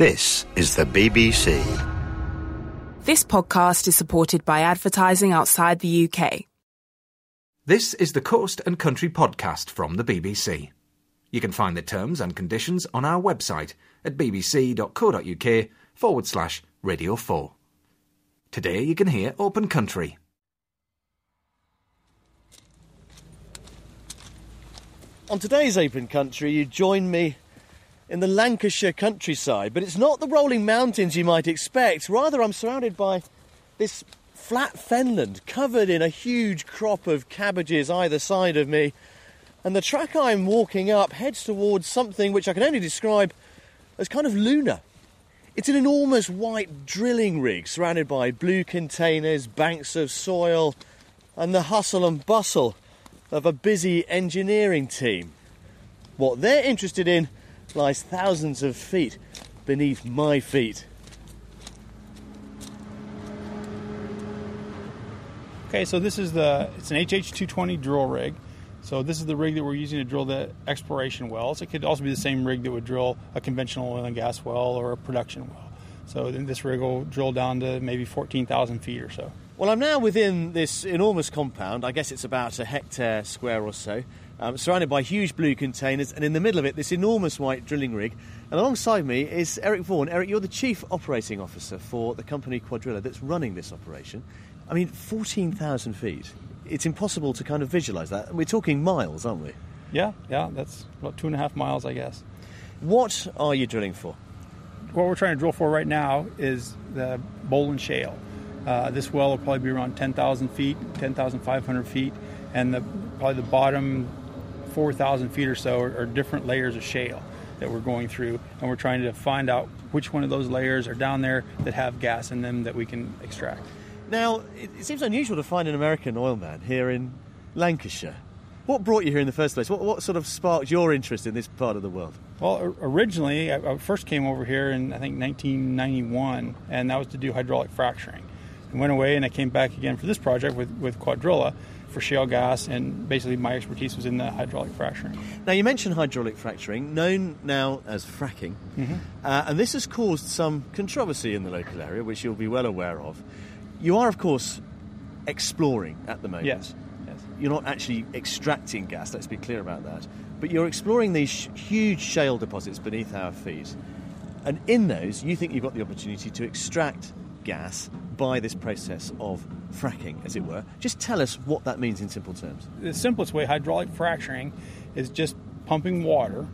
This is the BBC. This podcast is supported by advertising outside the UK. This is the Coast and Country podcast from the BBC. You can find the terms and conditions on our website at bbc.co.uk forward slash radio 4. Today you can hear Open Country. On today's Open Country, you join me in the Lancashire countryside, but it's not the rolling mountains you might expect. Rather, I'm surrounded by this flat fenland covered in a huge crop of cabbages either side of me. And the track I'm walking up heads towards something which I can only describe as kind of lunar. It's an enormous white drilling rig surrounded by blue containers, banks of soil, and the hustle and bustle of a busy engineering team. What they're interested in lies thousands of feet beneath my feet. Okay, so this is the it's an HH220 drill rig. So this is the rig that we're using to drill the exploration wells. It could also be the same rig that would drill a conventional oil and gas well or a production well. So then this rig will drill down to maybe 14,000 feet or so. Well, I'm now within this enormous compound. I guess it's about a hectare square or so, um, surrounded by huge blue containers, and in the middle of it, this enormous white drilling rig. And alongside me is Eric Vaughan. Eric, you're the chief operating officer for the company Cuadrilla that's running this operation. I mean, 14,000 feet. It's impossible to kind of visualise that. We're talking miles, aren't we? Yeah, yeah, that's about two and a half miles, I guess. What are you drilling for? What we're trying to drill for right now is the Bowland Shale. Uh, this well will probably be around 10,000 feet, 10,500 feet, and the, probably the bottom 4,000 feet or so are, are different layers of shale that we're going through, and we're trying to find out which one of those layers are down there that have gas in them that we can extract. Now, it, it seems unusual to find an American oil man here in Lancashire. What brought you here in the first place? What, what sort of sparked your interest in this part of the world? Well, originally, I, first came over here in I think 1991, and that was to do hydraulic fracturing. I went away, and I came back again for this project with with Cuadrilla for shale gas, and basically my expertise was in the hydraulic fracturing. Now, you mentioned hydraulic fracturing, known now as fracking, mm-hmm. uh, and this has caused some controversy in the local area, which you'll be well aware of. You are, of course, exploring at the moment. Yes. yes. You're not actually extracting gas, let's be clear about that. But you're exploring these sh- huge shale deposits beneath our feet. And in those, you think you've got the opportunity to extract gas by this process of fracking, as it were. Just tell us what that means in simple terms. The simplest way, hydraulic fracturing, is just pumping water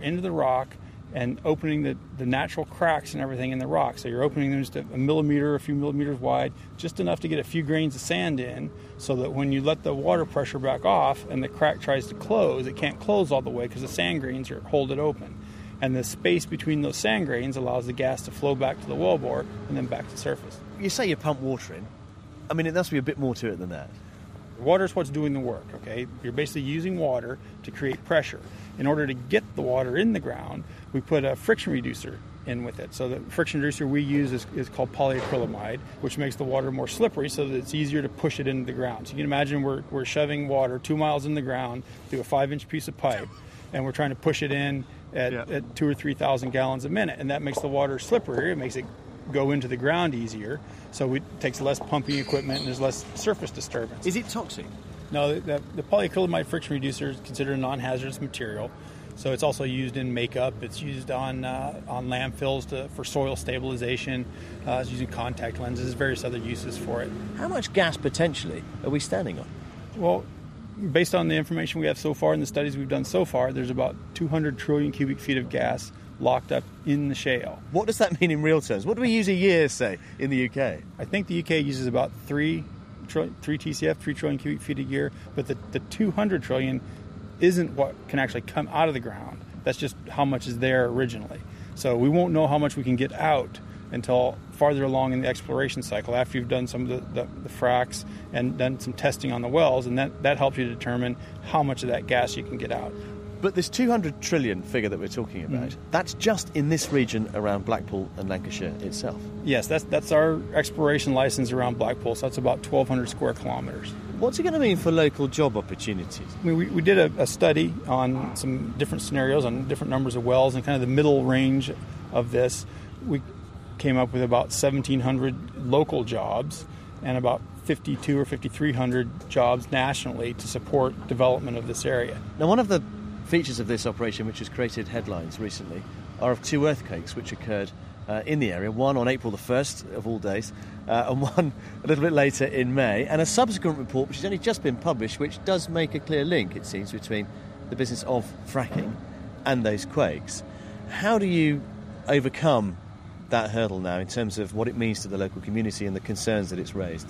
into the rock and opening the, the natural cracks and everything in the rock. So you're opening them just a, millimeter, a few millimeters wide, just enough to get a few grains of sand in, so that when you let the water pressure back off and the crack tries to close, it can't close all the way because the sand grains are hold it open. And the space between those sand grains allows the gas to flow back to the wellbore and then back to surface. You say you pump water in. I mean, it must be a bit more to it than that. Water is what's doing the work, okay? You're basically using water to create pressure. In order to get the water in the ground, we put a friction reducer in with it. So the friction reducer we use is, is called polyacrylamide, which makes the water more slippery so that it's easier to push it into the ground. So you can imagine we're, we're shoving water two miles in the ground through a five inch piece of pipe, and we're trying to push it in at, yeah. at two or three thousand gallons a minute, and that makes the water slipperier. It makes it go into the ground easier. So it takes less pumping equipment and there's less surface disturbance. Is it toxic? No, the, the polyacrylamide friction reducer is considered a non-hazardous material. So it's also used in makeup. It's used on uh, on landfills to, for soil stabilization. Uh, it's using contact lenses, various other uses for it. How much gas potentially are we standing on? Well, based on the information we have so far and the studies we've done so far, there's about 200 trillion cubic feet of gas locked up in the shale. What does that mean in real terms? What do we use a year, say, in the UK? I think the UK uses about three, three TCF, three trillion cubic feet a year, but the, the 200 trillion isn't what can actually come out of the ground. That's just how much is there originally. So we won't know how much we can get out until farther along in the exploration cycle after you've done some of the, the, the, fracks and done some testing on the wells and that, that helps you determine how much of that gas you can get out but this 200 trillion figure that we're talking about, mm. that's just in this region around Blackpool and Lancashire itself. Yes, that's that's our exploration license around Blackpool, so that's about 1,200 square kilometres. What's it going to mean for local job opportunities? I mean, we, we did a, a, study on some different scenarios on different numbers of wells and kind of the middle range of this, we came up with about 1,700 local jobs and about 52 or 5,300 jobs nationally to support development of this area. Now, one of the features of this operation, which has created headlines recently, are of two earthquakes which occurred uh, in the area. One on April the 1st of all days, uh, and one a little bit later in May. And a subsequent report, which has only just been published, which does make a clear link, it seems, between the business of fracking and those quakes. How do you overcome that hurdle now in terms of what it means to the local community and the concerns that it's raised?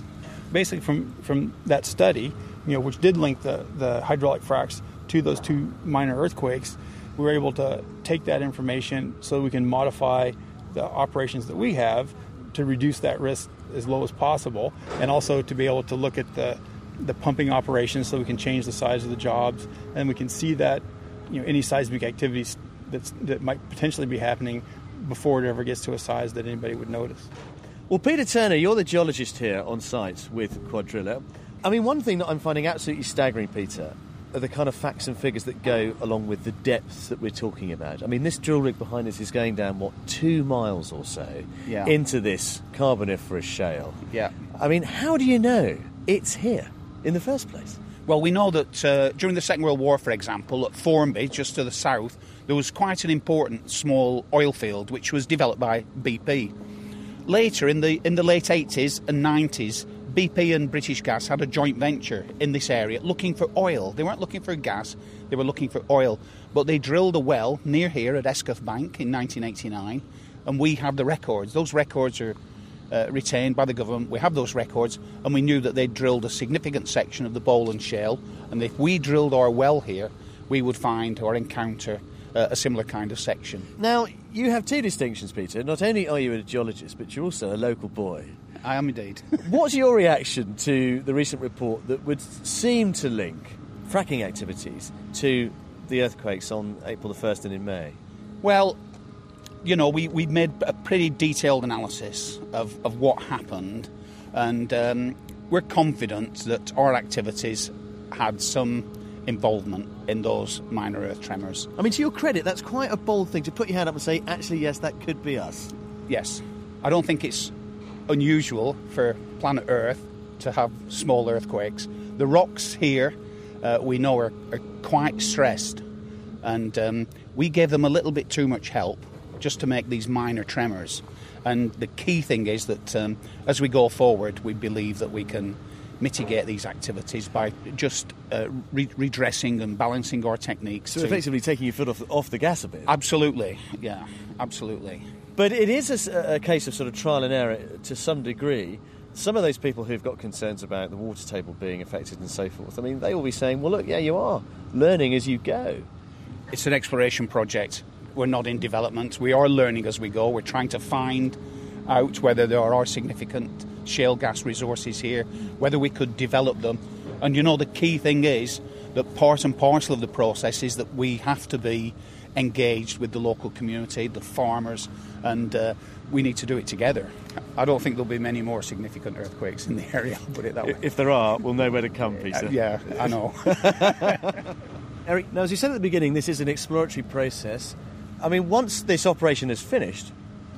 Basically, from, from that study, you know, which did link the, the hydraulic fracks to those two minor earthquakes, we were able to take that information so we can modify the operations that we have to reduce that risk as low as possible, and also to be able to look at the the pumping operations so we can change the size of the jobs, and we can see that you know any seismic activities that's, that might potentially be happening before it ever gets to a size that anybody would notice. Well, Peter Turner, you're the geologist here on site with Cuadrilla. I mean, one thing that I'm finding absolutely staggering, Peter, are the kind of facts and figures that go along with the depths that we're talking about. I mean, this drill rig behind us is going down, what, two miles or so Yeah. into this carboniferous shale. Yeah. I mean, how do you know it's here in the first place? Well, we know that uh, during the Second World War, for example, at Formby, just to the south, there was quite an important small oil field which was developed by BP. Later, in the in the late 80s and 90s, BP and British Gas had a joint venture in this area looking for oil. They weren't looking for gas, they were looking for oil. But they drilled a well near here at Hesketh Bank in 1989, and we have the records. Those records are uh, retained by the government. We have those records, and we knew that they drilled a significant section of the Bowland Shale. And if we drilled our well here, we would find or encounter uh, a similar kind of section. Now, you have two distinctions, Peter. Not only are you a geologist, but you're also a local boy. I am indeed. What's your reaction to the recent report that would seem to link fracking activities to the earthquakes on April the 1st and in May? Well, you know, we, we made a pretty detailed analysis of, of what happened, and um, we're confident that our activities had some involvement in those minor earth tremors. I mean, to your credit, that's quite a bold thing to put your hand up and say, actually, yes, that could be us. Yes, I don't think it's unusual for planet Earth to have small earthquakes. The rocks here, uh, we know, are, are quite stressed, and um, we gave them a little bit too much help just to make these minor tremors. And the key thing is that um, as we go forward, we believe that we can mitigate these activities by just uh, re- redressing and balancing our techniques. So effectively taking your foot off, off the gas a bit. absolutely, yeah, absolutely. But it is a case of sort of trial and error to some degree. Some of those people who've got concerns about the water table being affected and so forth, I mean, they will be saying, well, look, yeah, you are learning as you go. It's an exploration project. We're not in development. We are learning as we go. We're trying to find out whether there are significant shale gas resources here, whether we could develop them. And you know, the key thing is that part and parcel of the process is that we have to be engaged with the local community, the farmers, and uh, we need to do it together. I don't think there'll be many more significant earthquakes in the area, I'll put it that way. If there are, we'll know where to come, Peter. Uh, yeah, I know. Eric, now, as you said at the beginning, this is an exploratory process. I mean, once this operation is finished,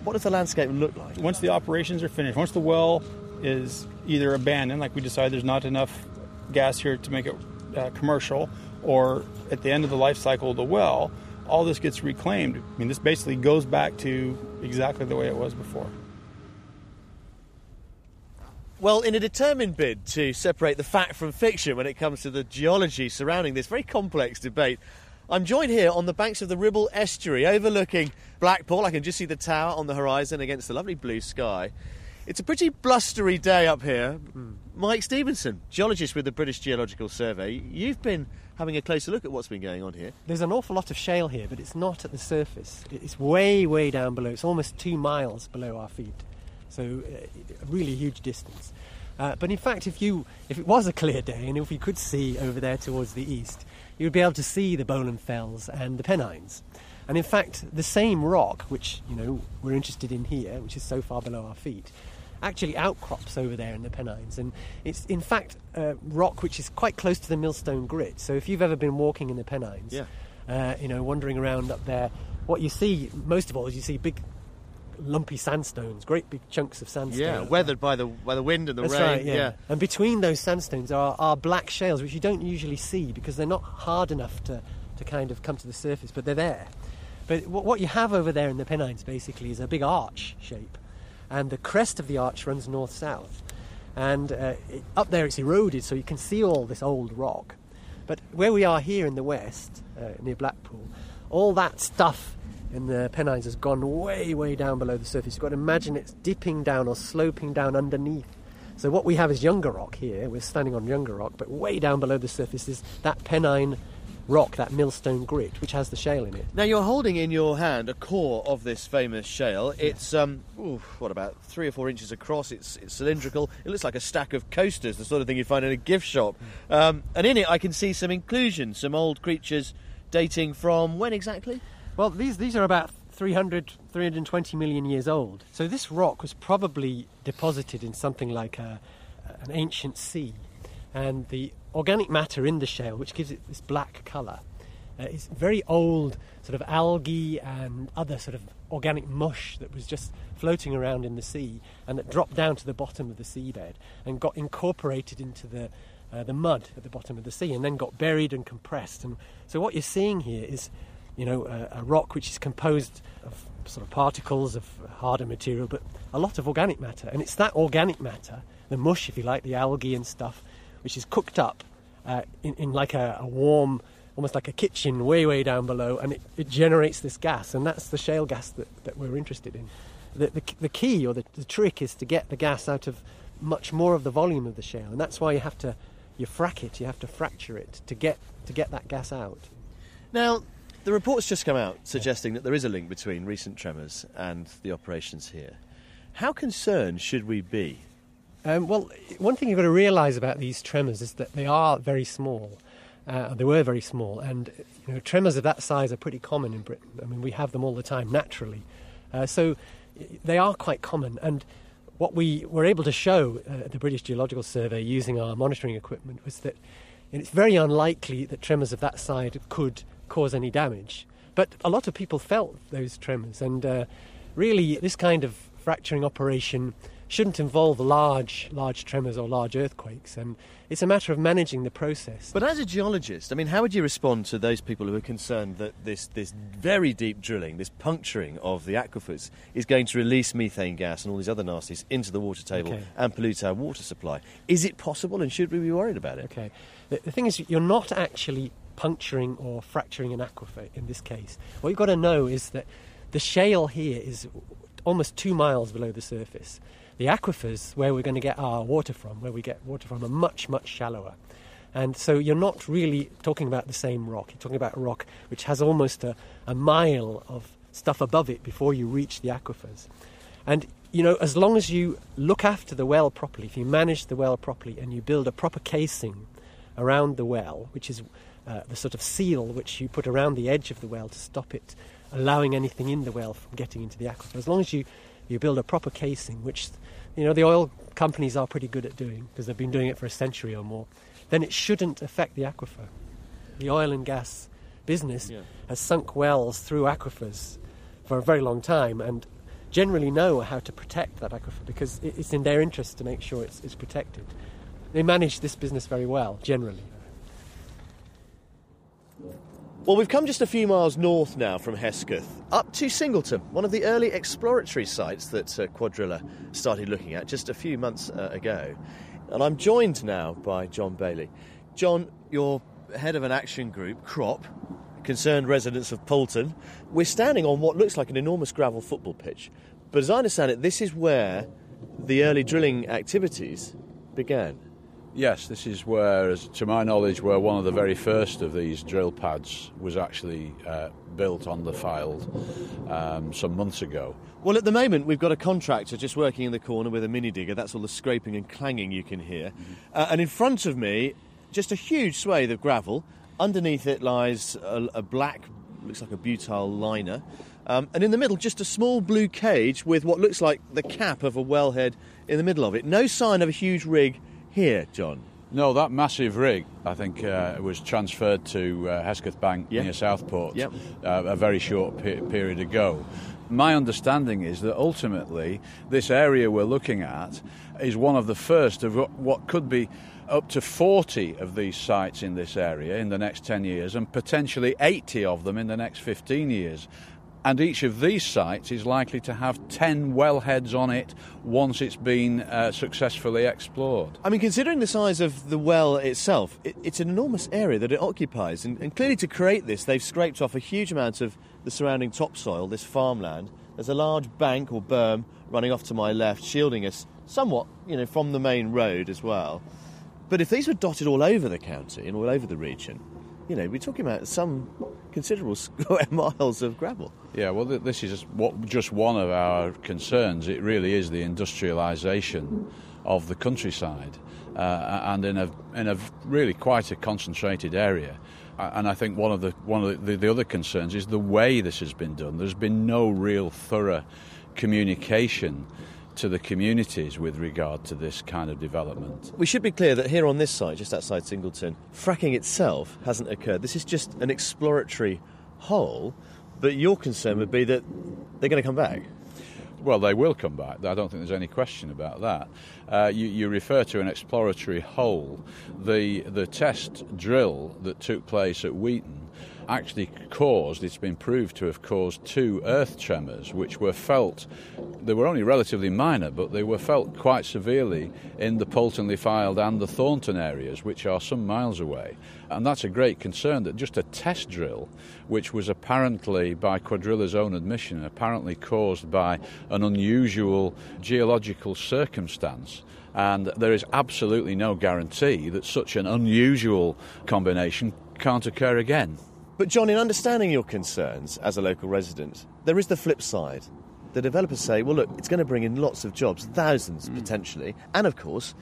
what does the landscape look like? Once the operations are finished, once the well is either abandoned, like we decide there's not enough gas here to make it uh, commercial, or at the end of the life cycle of the well, all this gets reclaimed. I mean, this basically goes back to exactly the way it was before. Well, in a determined bid to separate the fact from fiction when it comes to the geology surrounding this very complex debate, I'm joined here on the banks of the Ribble Estuary, overlooking Blackpool. I can just see the tower on the horizon against the lovely blue sky. It's a pretty blustery day up here. Mike Stephenson, geologist with the British Geological Survey, you've been having a closer look at what's been going on here. There's an awful lot of shale here, but it's not at the surface. It's way, way down below. It's almost two miles below our feet, so uh, a really huge distance. Uh, but in fact, if you if it was a clear day and if you could see over there towards the east, you'd be able to see the Bowland Fells and the Pennines. And in fact, the same rock, which you know we're interested in here, which is so far below our feet, actually outcrops over there in the Pennines. And it's in fact a rock which is quite close to the Millstone Grit. So if you've ever been walking in the Pennines, Yeah. uh, you know, wandering around up there, what you see most of all is you see big lumpy sandstones, great big chunks of sandstone. Yeah, weathered by the by the wind and the That's rain. right, yeah. And between those sandstones are, are black shales, which you don't usually see because they're not hard enough to, to kind of come to the surface, but they're there. But what, what you have over there in the Pennines basically is a big arch shape, and the crest of the arch runs north south. And uh, it, up there it's eroded, so you can see all this old rock. But where we are here in the west, uh, near Blackpool, all that stuff in the Pennines has gone way, way down below the surface. You've got to imagine it's dipping down or sloping down underneath. So what we have is younger rock here. We're standing on younger rock, but way down below the surface is that Pennine rock, that millstone grit, which has the shale in it. Now you're holding in your hand a core of this famous shale. It's um, ooh, what about three or four inches across? It's, it's cylindrical. It looks like a stack of coasters, the sort of thing you find in a gift shop. Um, and in it, I can see some inclusions, some old creatures dating from when exactly? Well, these, these are about 300, 320 million years old. So this rock was probably deposited in something like a, an ancient sea. And the organic matter in the shale, which gives it this black colour, uh, is very old sort of algae and other sort of organic mush that was just floating around in the sea and that dropped down to the bottom of the seabed and got incorporated into the uh, the mud at the bottom of the sea and then got buried and compressed. And so what you're seeing here is, you know, a, a rock which is composed of sort of particles of harder material, but a lot of organic matter. And it's that organic matter, the mush, if you like, the algae and stuff, which is cooked up uh, in, in like a, a warm, almost like a kitchen way, way down below, and it, it generates this gas, and that's the shale gas that, that we're interested in. The, the, the key or the, the trick is to get the gas out of much more of the volume of the shale, and that's why you have to you frack it, you have to fracture it to get to get that gas out. Now, the report's just come out suggesting that there is a link between recent tremors and the operations here. How concerned should we be? Um, well, one thing you've got to realise about these tremors is that they are very small. Uh, they were very small, and you know, tremors of that size are pretty common in Britain. I mean, we have them all the time naturally, uh, so they are quite common. And what we were able to show uh, at the British Geological Survey using our monitoring equipment was that it's very unlikely that tremors of that size could cause any damage. But a lot of people felt those tremors, and uh, really, this kind of fracturing operation shouldn't involve large, large tremors or large earthquakes, and it's a matter of managing the process. But as a geologist, I mean, how would you respond to those people who are concerned that this, this very deep drilling, this puncturing of the aquifers, is going to release methane gas and all these other nasties into the water table Okay. and pollute our water supply? Is it possible, and should we be worried about it? Okay. The, the thing is, you're not actually puncturing or fracturing an aquifer in this case. What you've got to know is that the shale here is almost two miles below the surface. The aquifers, where we're going to get our water from, where we get water from, are much, much shallower. And so you're not really talking about the same rock. You're talking about a rock which has almost a, a mile of stuff above it before you reach the aquifers. And you know, as long as you look after the well properly, if you manage the well properly and you build a proper casing around the well, which is uh, the sort of seal which you put around the edge of the well to stop it allowing anything in the well from getting into the aquifer, as long as you, you build a proper casing, which you know the oil companies are pretty good at doing because they've been doing it for a century or more, then it shouldn't affect the aquifer. The oil and gas business Yeah. has sunk wells through aquifers for a very long time and generally know how to protect that aquifer because it's in their interest to make sure it's, it's protected. They manage this business very well, generally. Well, we've come just a few miles north now from Hesketh, up to Singleton, one of the early exploratory sites that uh, Cuadrilla started looking at just a few months uh, ago. And I'm joined now by John Bailey. John, you're head of an action group, CROP, concerned residents of Poulton. We're standing on what looks like an enormous gravel football pitch. But as I understand it, this is where the early drilling activities began. Yes, this is where, as to my knowledge, where one of the very first of these drill pads was actually uh, built on the field um, some months ago. Well, at the moment, we've got a contractor just working in the corner with a mini digger. That's all the scraping and clanging you can hear. Uh, and in front of me, just a huge swathe of gravel. Underneath it lies a, a black, looks like a butyl liner. Um, and in the middle, just a small blue cage with what looks like the cap of a wellhead in the middle of it. No sign of a huge rig here, John. No, that massive rig, I think, uh, was transferred to uh, Hesketh Bank Yeah. near Southport Yep. uh, a very short pe- period ago. My understanding is that ultimately this area we're looking at is one of the first of what could be up to 40 of these sites in this area in the next 10 years and potentially 80 of them in the next 15 years. And each of these sites is likely to have 10 wellheads on it once it's been uh, successfully explored. I mean, considering the size of the well itself, it, it's an enormous area that it occupies. And, and clearly, to create this, they've scraped off a huge amount of the surrounding topsoil, this farmland. There's a large bank or berm running off to my left, shielding us somewhat, you know, from the main road as well. But if these were dotted all over the county and all over the region, you know, we're talking about some considerable square miles of gravel. Yeah, well, this is just one of our concerns. It really is the industrialisation of the countryside, uh, and in a in a really quite a concentrated area. And I think one of the one of the, the other concerns is the way this has been done. There's been no real thorough communication to the communities with regard to this kind of development. We should be clear that here on this site, just outside Singleton, fracking itself hasn't occurred. This is just an exploratory hole, but your concern would be that they're going to come back. Well, they will come back. I don't think there's any question about that. Uh, you, you, refer to an exploratory hole. The, the test drill that took place at Weeton actually caused, it's been proved to have caused two earth tremors, which were felt, they were only relatively minor, but they were felt quite severely in the Poulton Fylde and the Thornton areas, which are some miles away. And that's a great concern that just a test drill, which was apparently, by Cuadrilla's own admission, apparently caused by an unusual geological circumstance, and there is absolutely no guarantee that such an unusual combination can't occur again. But, John, in understanding your concerns as a local resident, there is the flip side. The developers say, well, look, it's going to bring in lots of jobs, thousands mm. potentially, and of course,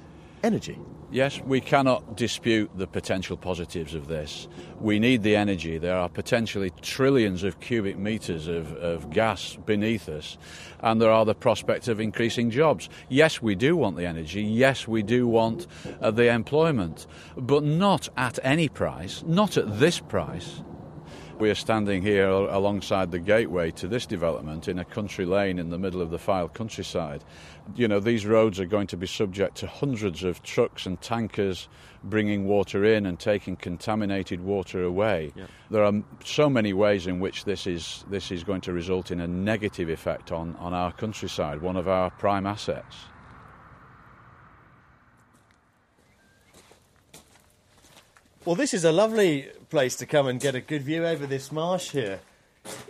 energy. Yes, we cannot dispute the potential positives of this. We need the energy. There are potentially trillions of cubic meters of, of gas beneath us, and there are the prospects of increasing jobs. Yes, we do want the energy. Yes, we do want uh, the employment, but not at any price, not at this price. We are standing here alongside the gateway to this development in a country lane in the middle of the Fylde countryside. You know, these roads are going to be subject to hundreds of trucks and tankers bringing water in and taking contaminated water away. Yep. There are so many ways in which this is, this is going to result in a negative effect on, on our countryside, one of our prime assets. Well, this is a lovely place to come and get a good view over this marsh here.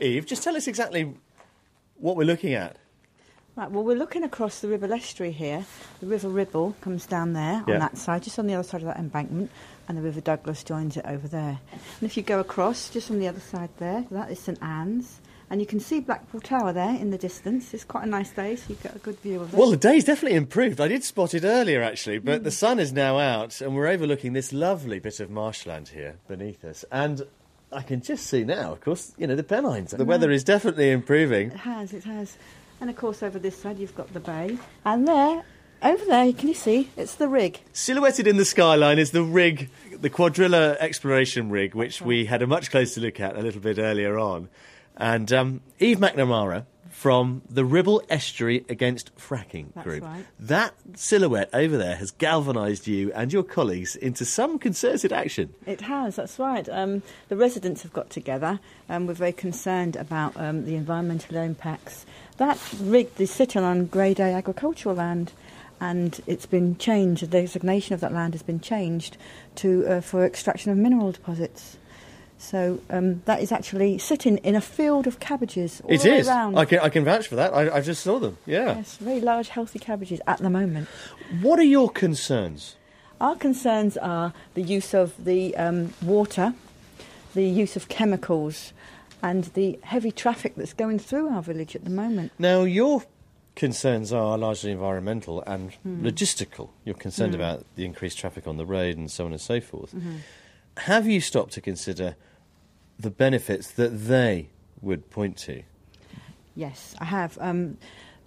Eve, just tell us exactly what we're looking at. Right, well, we're looking across the Ribble Estuary here. The River Ribble comes down there yeah. on that side, just on the other side of that embankment, and the River Douglas joins it over there. And if you go across, just on the other side there, that is St Anne's. And you can see Blackpool Tower there in the distance. It's quite a nice day, so you get a good view of it. Well, the day's definitely improved. I did spot it earlier, actually, but mm. the sun is now out, and we're overlooking this lovely bit of marshland here beneath us. And I can just see now, of course, you know, the Pennines. The weather is definitely improving. It has, it has. And of course, over this side, you've got the bay. And there, over there, can you see? It's the rig. Silhouetted in the skyline is the rig, the Cuadrilla exploration rig, which we had a much closer look at a little bit earlier on. And um, Eve McNamara from the Ribble Estuary Against Fracking That's group. Right. That silhouette over there has galvanised you and your colleagues into some concerted action. It has, that's right. Um, the residents have got together and we're very concerned about um, the environmental impacts. That rig is sitting on grade A agricultural land and it's been changed, the designation of that land has been changed to uh, for extraction of mineral deposits. So um, that is actually sitting in a field of cabbages all it is. Around. I can, I can vouch for that. I, I just saw them. Yeah. Yes, very large, healthy cabbages at the moment. What are your concerns? Our concerns are the use of the um, water, the use of chemicals, and the heavy traffic that's going through our village at the moment. Now, your concerns are largely environmental and mm. logistical. You're concerned mm. about the increased traffic on the road and so on and so forth. Mm-hmm have you stopped to consider the benefits that they would point to? Yes, I have. Um,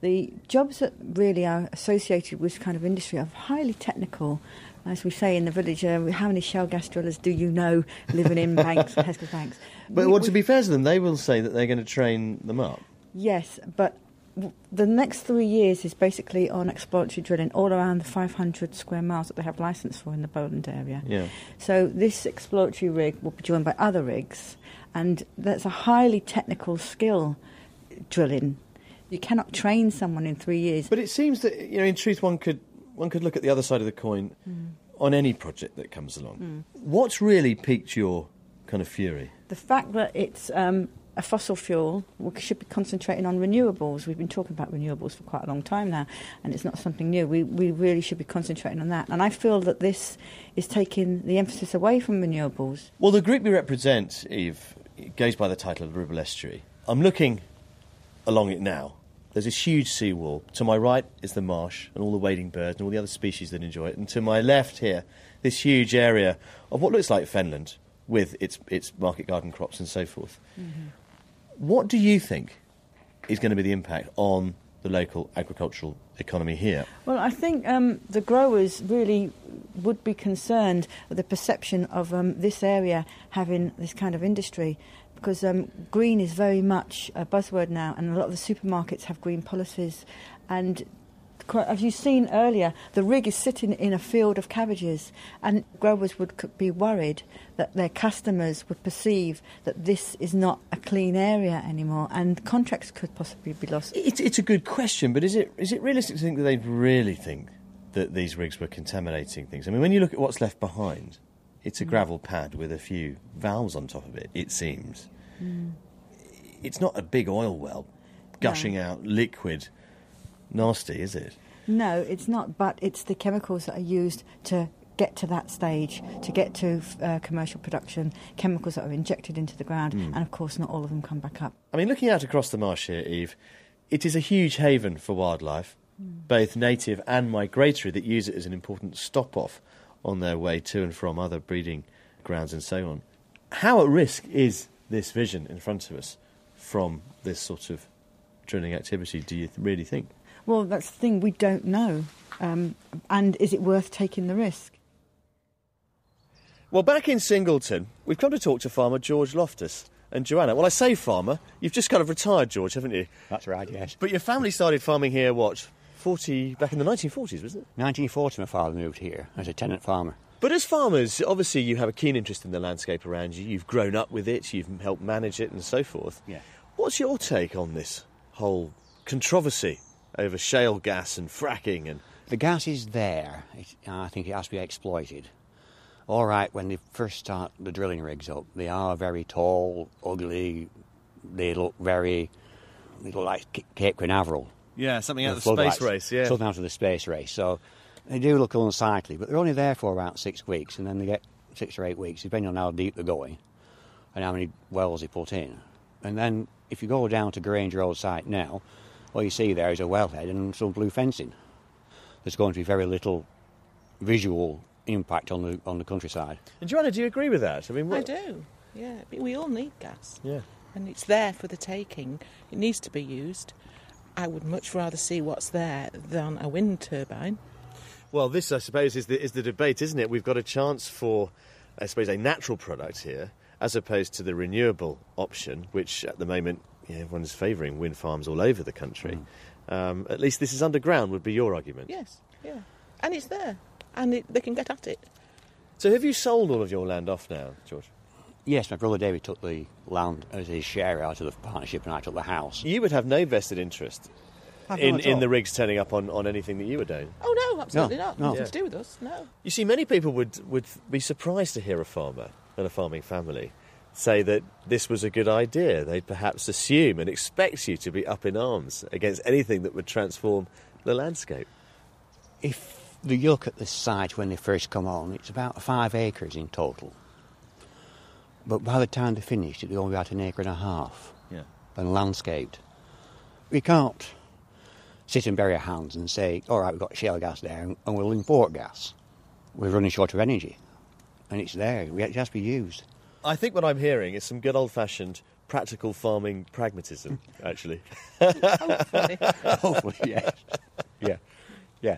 the jobs that really are associated with this kind of industry are highly technical. As we say in the village, uh, how many shale gas drillers do you know living in banks, Hesketh banks? But we, well, to be fair to them, they will say that they're going to train them up. Yes, but w- the next three years is basically on exploratory drilling all around the 500 square miles that they have license for in the Bowland area. Yeah. So this exploratory rig will be joined by other rigs, and that's a highly technical skill drilling. You cannot train someone in three years. But it seems that you know, in truth, one could one could look at the other side of the coin on any project that comes along. What's really piqued your kind of fury? The fact that it's um, a fossil fuel, we should be concentrating on renewables. We've been talking about renewables for quite a long time now, and it's not something new. We, we really should be concentrating on that. And I feel that this is taking the emphasis away from renewables. Well, the group you represent, Eve, it goes by the title of the Ribble Estuary. I'm looking along it now. There's this huge seawall. To my right is the marsh and all the wading birds and all the other species that enjoy it. And to my left here, this huge area of what looks like fenland with its, its market garden crops and so forth. Mm-hmm. What do you think is going to be the impact on the local agricultural economy here? Well, I think um, the growers really would be concerned with the perception of um, this area having this kind of industry because um, green is very much a buzzword now, and a lot of the supermarkets have green policies. And as you've seen earlier, the rig is sitting in a field of cabbages, and growers would be worried that their customers would perceive that this is not a clean area anymore, and contracts could possibly be lost. It's, it's a good question, but is it, is it realistic to think that they'd really think that these rigs were contaminating things? I mean, when you look at what's left behind, it's a mm. gravel pad with a few valves on top of it, it seems. Mm. It's not a big oil well gushing out liquid nasty, is it? No, it's not, but it's the chemicals that are used to get to that stage, to get to uh, commercial production, chemicals that are injected into the ground, and of course, not all of them come back up. I mean, looking out across the marsh here, Eve, it is a huge haven for wildlife, both native and migratory, that use it as an important stop off on their way to and from other breeding grounds and so on. How at risk is this vision in front of us from this sort of drilling activity, do you th- really think? Well, that's the thing, we don't know. Um, and is it worth taking the risk? Well, back in Singleton, we've come to talk to farmer George Loftus and Joanna. Well, I say farmer, you've just kind of retired, George, haven't you? That's right, yes. But your family started farming here, what, 40, back in the 1940s, wasn't it? 1940, my father moved here as a tenant farmer. But as farmers, obviously you have a keen interest in the landscape around you. You've grown up with it, you've helped manage it, and so forth. Yeah. What's your take on this whole controversy over shale gas and fracking? And The gas is there. It, I think it has to be exploited. All right, when they first start the drilling rigs up, they are very tall, ugly. They look very, they look like Cape Canaveral. yeah, something out of the space floodlights. race. Yeah, Something out of the space race. So they do look unsightly, but they're only there for about six weeks, and then they get six or eight weeks, depending on how deep they're going and how many wells they put in. And then if you go down to Grange Road site now, all you see there is a wellhead and some blue fencing. There's going to be very little visual impact on the on the countryside. And Joanna, do you agree with that? I mean, I do. Yeah, but we all need gas, Yeah. and it's there for the taking. It needs to be used. I would much rather see what's there than a wind turbine. Well, this, I suppose, is the, is the debate, isn't it? We've got a chance for, I suppose, a natural product here, as opposed to the renewable option, which at the moment yeah, everyone's favouring wind farms all over the country. Um, at least this is underground, would be your argument. Yes, yeah, and it's there, and it, they can get at it. So, have you sold all of your land off now, George? Yes, my brother David took the land as his share out of the partnership, and I took the house. You would have no vested interest in, in the rigs turning up on, on anything that you were doing. Oh no, absolutely No, not. no. Nothing Yeah. to do with us. No. You see, many people would, would be surprised to hear a farmer and a farming family say that this was a good idea. They'd perhaps assume and expect you to be up in arms against anything that would transform the landscape. If you look at the site when they first come on, it's about five acres in total. But by the time they finished, it'd only about an acre and a half Yeah. and landscaped. We can't sit and bury our hands and say, all right, we've got shale gas there and and we'll import gas. We're running short of energy. And it's there, it has to be used. I think what I'm hearing is some good old fashioned practical farming pragmatism, actually. Hopefully. Hopefully, yes. Yeah, yeah.